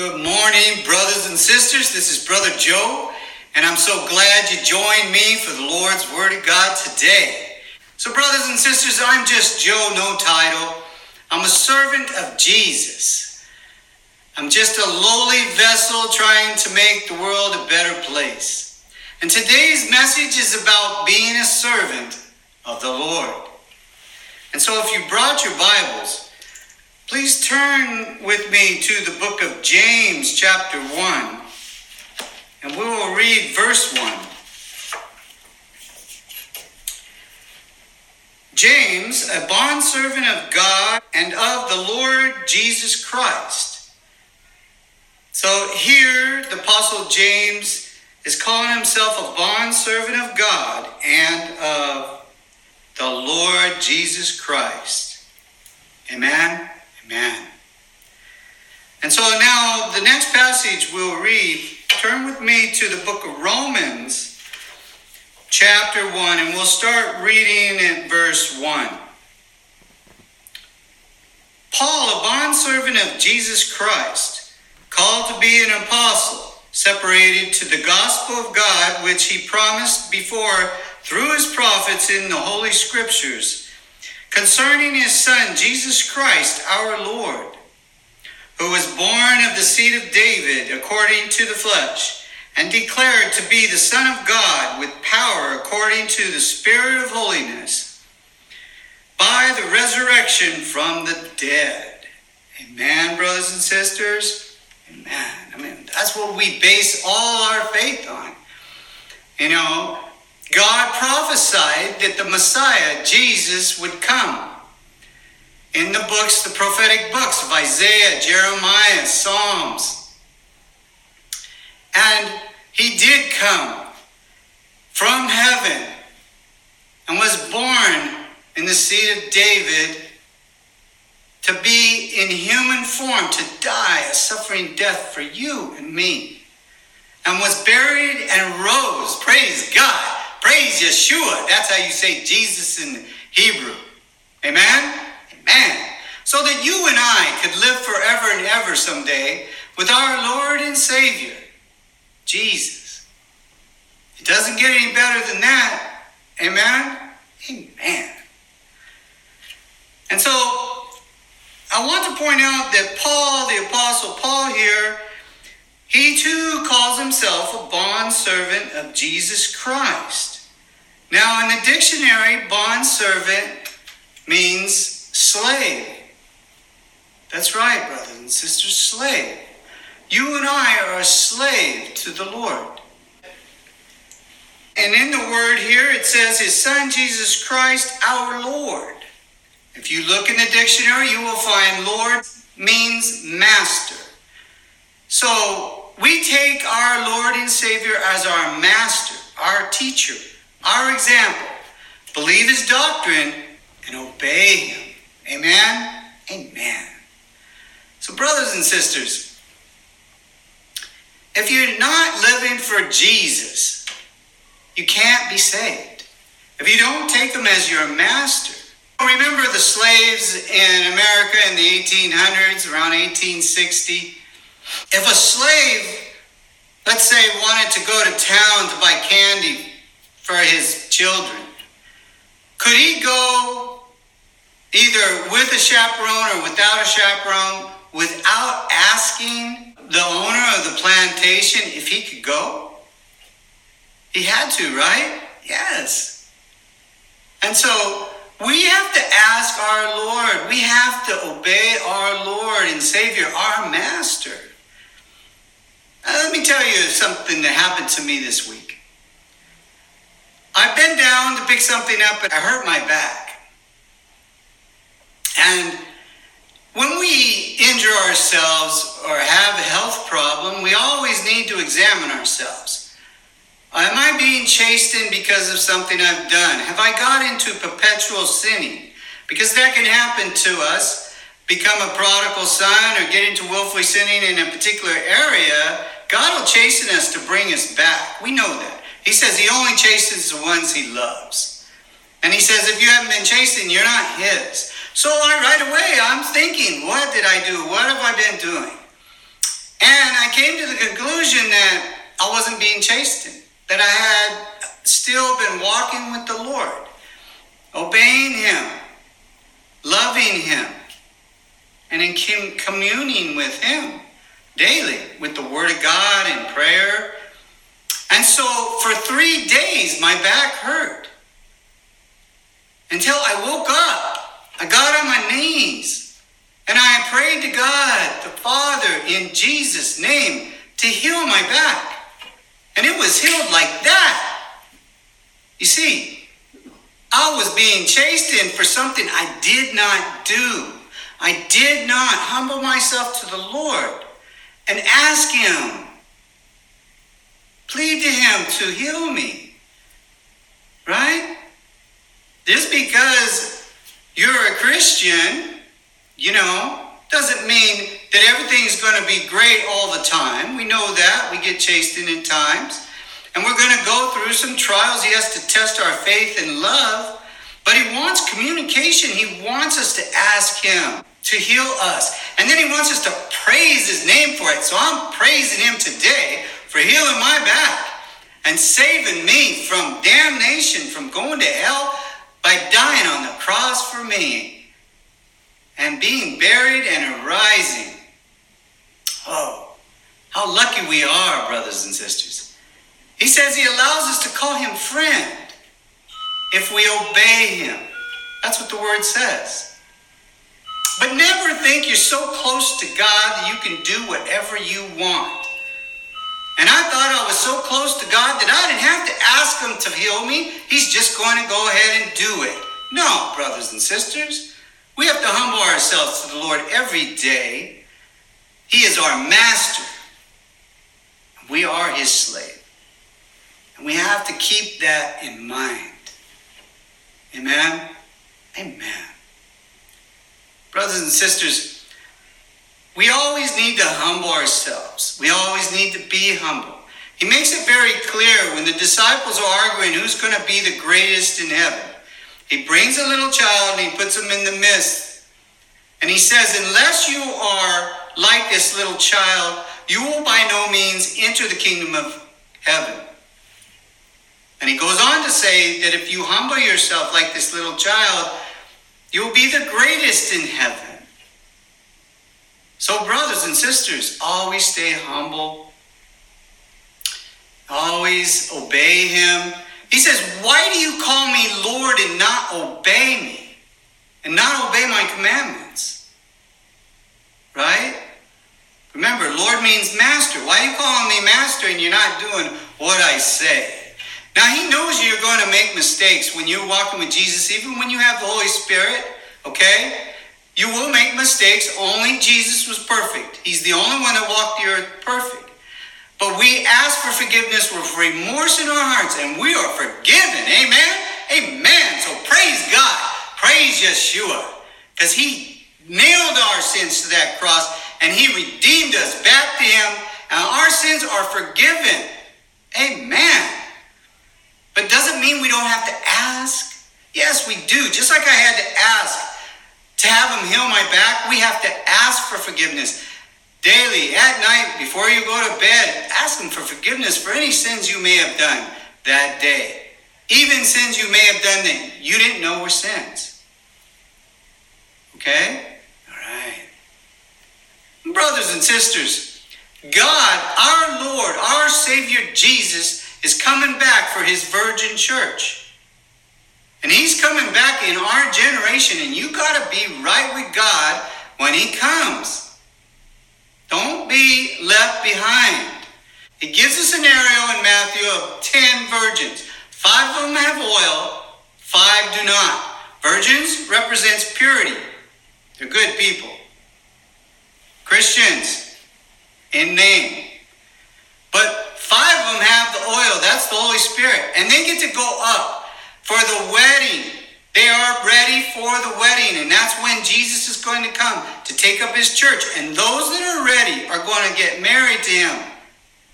Good morning, brothers and sisters. This is Brother Joe, and I'm so glad you joined me for the Lord's Word of God today. So, brothers and sisters, I'm just Joe, no title. I'm a servant of Jesus. I'm just a lowly vessel trying to make the world a better place. And today's message is about being a servant of the Lord. And so, if you brought your Bibles, Please turn with me to the book of James, chapter 1, and we will read verse 1. James, a bondservant of God and of the Lord Jesus Christ. So here, the Apostle James is calling himself a bondservant of God and of the Lord Jesus Christ. Amen. Amen. And so now the next passage we'll read, turn with me to the book of Romans, chapter 1, and we'll start reading at verse 1. Paul, a bondservant of Jesus Christ, called to be an apostle, separated to the gospel of God, which he promised before through his prophets in the Holy Scriptures concerning his Son, Jesus Christ, our Lord, who was born of the seed of David according to the flesh, and declared to be the Son of God with power according to the Spirit of holiness, by the resurrection from the dead. Amen, brothers and sisters. Amen. I mean, that's what we base all our faith on. You know, God prophesied that the Messiah, Jesus, would come. In the books, the prophetic books of Isaiah, Jeremiah, Psalms. And he did come from heaven and was born in the seed of David to be in human form, to die a suffering death for you and me, and was buried and rose. Praise God Praise Yeshua. That's how you say Jesus in Hebrew. Amen? Amen. So that you and I could live forever and ever someday with our Lord and Savior, Jesus. It doesn't get any better than that. Amen? Amen. And so I want to point out that Paul, the Apostle Paul here, he too calls himself a bond servant of Jesus Christ. Now, in the dictionary, bond servant means slave. That's right, brothers and sisters, slave. You and I are a slave to the Lord. And in the word here, it says his son Jesus Christ, our Lord. If you look in the dictionary, you will find Lord means master. So we take our Lord and Savior as our master, our teacher, our example. Believe his doctrine and obey him. Amen? Amen. So, brothers and sisters, if you're not living for Jesus, you can't be saved. If you don't take him as your master, remember the slaves in America in the 1800s, around 1860? If a slave, let's say, wanted to go to town to buy candy for his children, could he go either with a chaperone or without a chaperone without asking the owner of the plantation if he could go? He had to, right? Yes. And so we have to ask our Lord, we have to obey our Lord and Savior, our Master. Uh, let me tell you something that happened to me this week. I bent down to pick something up and I hurt my back. And when we injure ourselves or have a health problem, we always need to examine ourselves. Am I being chastened because of something I've done? Have I got into perpetual sinning? Because that can happen to us become a prodigal son or get into willfully sinning in a particular area, God will chasten us to bring us back. We know that. He says he only chastens the ones he loves. And he says, if you haven't been chastened, you're not his. So I right away, I'm thinking, what did I do? What have I been doing? And I came to the conclusion that I wasn't being chastened, that I had still been walking with the Lord, obeying Him, loving Him, and in communing with Him daily with the Word of God and prayer. And so for three days, my back hurt until I woke up. I got on my knees and I prayed to God, the Father, in Jesus' name, to heal my back. And it was healed like that. You see, I was being chastened for something I did not do. I did not humble myself to the Lord and ask Him, plead to Him to heal me. Right? Just because you're a Christian, you know, doesn't mean that everything's going to be great all the time. We know that. We get chastened in times. And we're going to go through some trials. He has to test our faith and love. But he wants communication. He wants us to ask him to heal us. And then he wants us to praise his name for it. So I'm praising him today for healing my back and saving me from damnation, from going to hell by dying on the cross for me and being buried and arising. Oh, how lucky we are, brothers and sisters. He says he allows us to call him friend if we obey him. That's what the word says. But never think you're so close to God that you can do whatever you want. And I thought I was so close to God that I didn't have to ask Him to heal me. He's just going to go ahead and do it. No, brothers and sisters. We have to humble ourselves to the Lord every day. He is our master. We are His slave. And we have to keep that in mind. Amen? Amen. Brothers and sisters, we always need to humble ourselves. We always need to be humble. He makes it very clear when the disciples are arguing who's going to be the greatest in heaven. He brings a little child and he puts him in the midst. And he says, Unless you are like this little child, you will by no means enter the kingdom of heaven. And he goes on to say that if you humble yourself like this little child, You'll be the greatest in heaven. So, brothers and sisters, always stay humble. Always obey him. He says, Why do you call me Lord and not obey me? And not obey my commandments? Right? Remember, Lord means master. Why are you calling me master and you're not doing what I say? Now, He knows you're going to make mistakes when you're walking with Jesus, even when you have the Holy Spirit, okay? You will make mistakes. Only Jesus was perfect. He's the only one that walked the earth perfect. But we ask for forgiveness with remorse in our hearts, and we are forgiven. Amen? Amen. So praise God. Praise Yeshua. Because He nailed our sins to that cross, and He redeemed us back to Him, and our sins are forgiven. Amen. But doesn't mean we don't have to ask. Yes, we do. Just like I had to ask to have him heal my back, we have to ask for forgiveness. Daily, at night, before you go to bed, ask him for forgiveness for any sins you may have done that day. Even sins you may have done that you didn't know were sins. Okay? All right. Brothers and sisters, God, our Lord, our Savior Jesus, is coming back for his virgin church. And he's coming back in our generation, and you got to be right with God when he comes. Don't be left behind. He gives a scenario in Matthew of 10 virgins. Five of them have oil, five do not. Virgins represents purity. They're good people. Christians in name. But Five of them have the oil. That's the Holy Spirit. And they get to go up for the wedding. They are ready for the wedding. And that's when Jesus is going to come to take up his church. And those that are ready are going to get married to him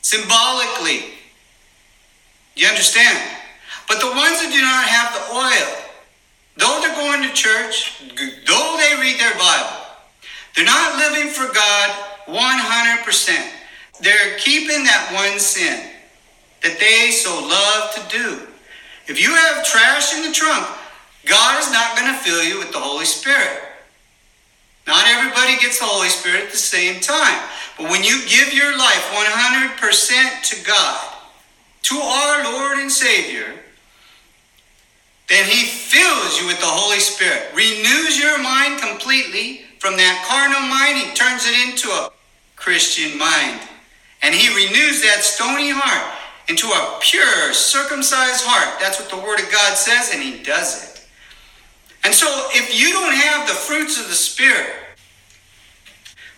symbolically. You understand? But the ones that do not have the oil, though they're going to church, though they read their Bible, they're not living for God 100%. they're keeping that one sin that they so love to do. If you have trash in the trunk, God is not going to fill you with the Holy Spirit. Not everybody gets the Holy Spirit at the same time. But when you give your life 100% to God, to our Lord and Savior, then He fills you with the Holy Spirit, renews your mind completely from that carnal mind, He turns it into a Christian mind. And He renews that stony heart into a pure, circumcised heart. That's what the Word of God says, and He does it. And so, if you don't have the fruits of the Spirit,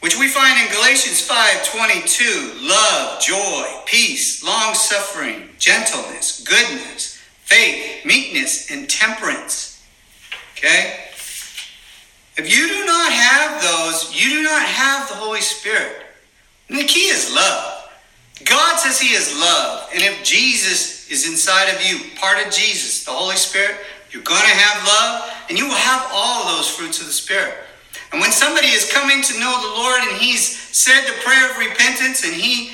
which we find in Galatians 5:22, love, joy, peace, long-suffering, gentleness, goodness, faith, meekness, and temperance. Okay? If you do not have those, you do not have the Holy Spirit. And the key is love. God says He is love. And if Jesus is inside of you, part of Jesus, the Holy Spirit, you're going to have love and you will have all those fruits of the Spirit. And when somebody is coming to know the Lord and he's said the prayer of repentance and he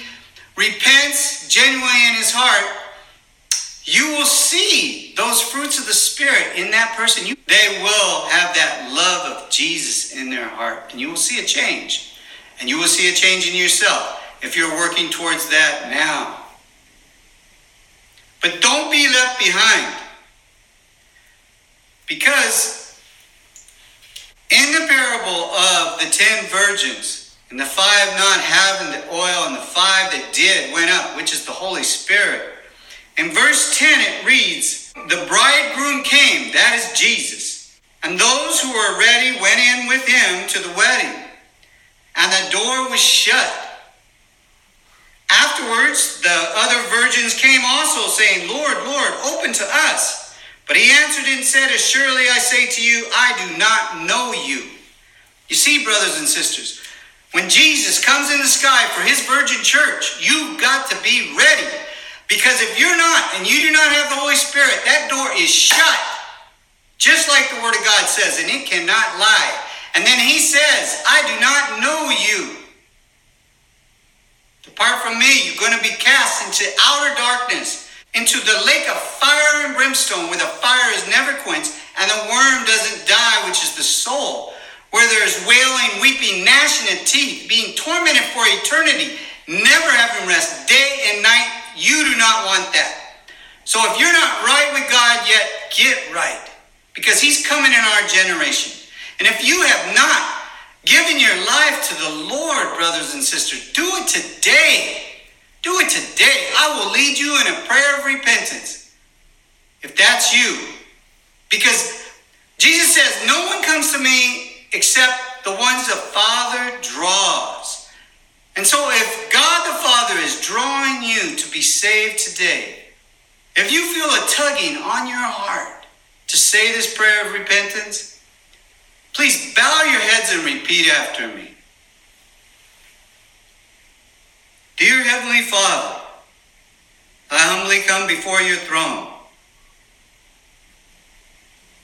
repents genuinely in his heart, you will see those fruits of the Spirit in that person. You, they will have that love of Jesus in their heart, and you will see a change. And you will see a change in yourself if you're working towards that now. But don't be left behind. Because in the parable of the ten virgins, and the five not having the oil, and the five that did went up, which is the Holy Spirit. In verse 10, it reads, The bridegroom came, that is Jesus, and those who were ready went in with him to the wedding, and the door was shut. Afterwards, the other virgins came also, saying, Lord, Lord, open to us. But he answered and said, Assuredly I say to you, I do not know you. You see, brothers and sisters, when Jesus comes in the sky for his virgin church, you've got to be ready. Because if you're not, and you do not have the Holy Spirit, that door is shut. Just like the Word of God says, and it cannot lie. And then he says, I do not know you. Depart from me, you're going to be cast into outer darkness, into the lake of fire and brimstone, where the fire is never quenched, and the worm doesn't die, which is the soul, where there's wailing, weeping, gnashing of teeth, being tormented for eternity, never having rest, day and night. You do not want that. So if you're not right with God yet, get right. Because He's coming in our generation. And if you have not, Giving your life to the Lord, brothers and sisters. Do it today. Do it today. I will lead you in a prayer of repentance. If that's you. Because Jesus says, No one comes to me except the ones the Father draws. And so, if God the Father is drawing you to be saved today, if you feel a tugging on your heart to say this prayer of repentance, Please bow your heads and repeat after me. Dear Heavenly Father, I humbly come before your throne.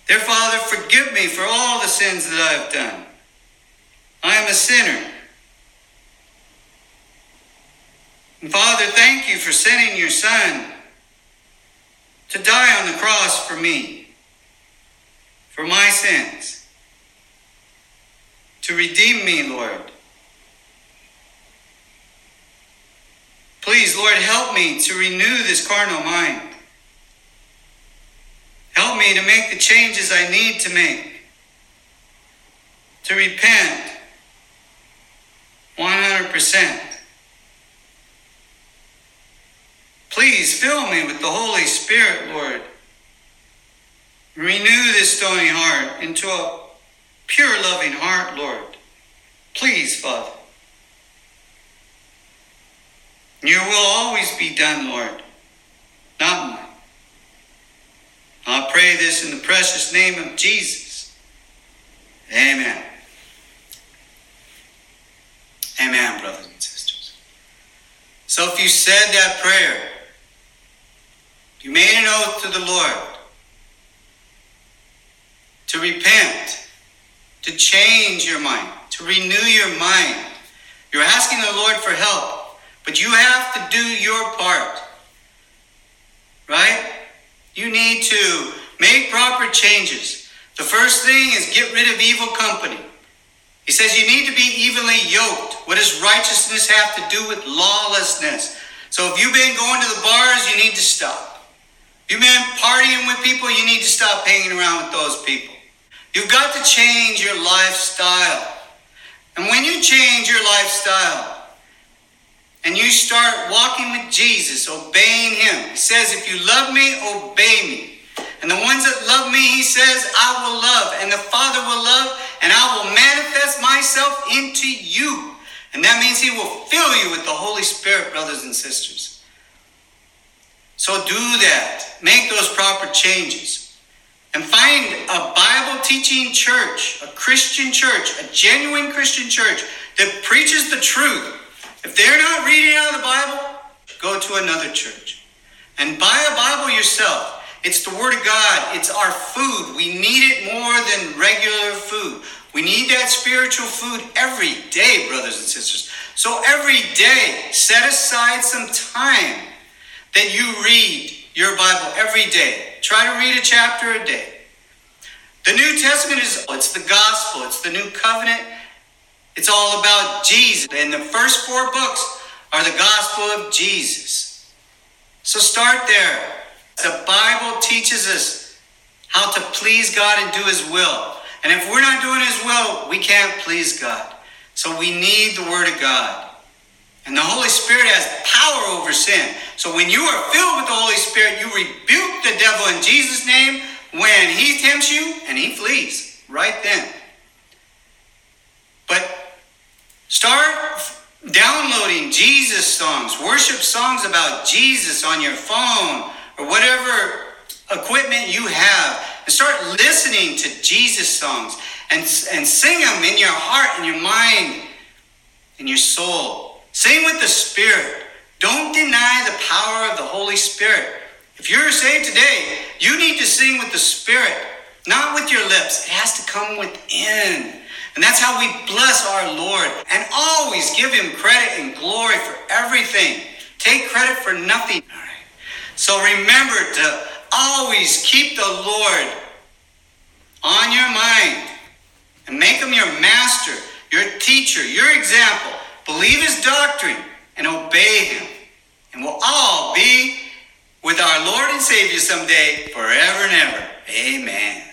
Dear Father, forgive me for all the sins that I have done. I am a sinner. And Father, thank you for sending your Son to die on the cross for me, for my sins to redeem me, Lord. Please, Lord, help me to renew this carnal mind. Help me to make the changes I need to make, to repent 100%. Please fill me with the Holy Spirit, Lord. Renew this stony heart into a pure, loving heart, Lord. Please, Father. Your will always be done, Lord, not mine. I pray this in the precious name of Jesus. Amen. Amen, brothers and sisters. So if you said that prayer, you made an oath to the Lord to repent to change your mind, to renew your mind. You're asking the Lord for help, But you have to do your part. Right? You need to make proper changes. The first thing is get rid of evil company. He says you need to be evenly yoked. What does righteousness have to do with lawlessness? So if you've been going to the bars, you need to stop. You've been partying with people, you need to stop hanging around with those people. You've got to change your lifestyle. And when you change your lifestyle and you start walking with Jesus, obeying Him, He says, if you love me, obey me. And the ones that love me, He says, I will love. And the Father will love, and I will manifest myself into you. And that means He will fill you with the Holy Spirit, brothers and sisters. So do that. Make those proper changes and find a Bible teaching church, a Christian church, a genuine Christian church that preaches the truth. If they're not reading out of the Bible, go to another church and buy a Bible yourself. It's the Word of God, it's our food. We need it more than regular food. We need that spiritual food every day, brothers and sisters. So every day, set aside some time that you read your Bible every day. Try to read a chapter a day. The New Testament is it's the gospel, it's the new covenant. It's all about Jesus. And the first four books are the gospel of Jesus. So start there. The Bible teaches us how to please God and do his will. And if we're not doing his will, we can't please God. So we need the word of God. And the Holy Spirit has power over sin. So when you are filled with the Holy Spirit, you rebuke the devil in Jesus' name when he tempts you and he flees right then. But start downloading Jesus songs, worship songs about Jesus on your phone or whatever equipment you have, and start listening to Jesus songs and, and sing them in your heart and your mind and your soul. Sing with the Spirit. Don't deny the power of the Holy Spirit. If you're saved today, you need to sing with the Spirit, not with your lips. It has to come within. And that's how we bless our Lord and always give him credit and glory for everything. Take credit for nothing. All right. So remember to always keep the Lord on your mind and make him your master, your teacher, your example believe his doctrine, and obey him. And we'll all be with our Lord and Savior someday, forever and ever. Amen.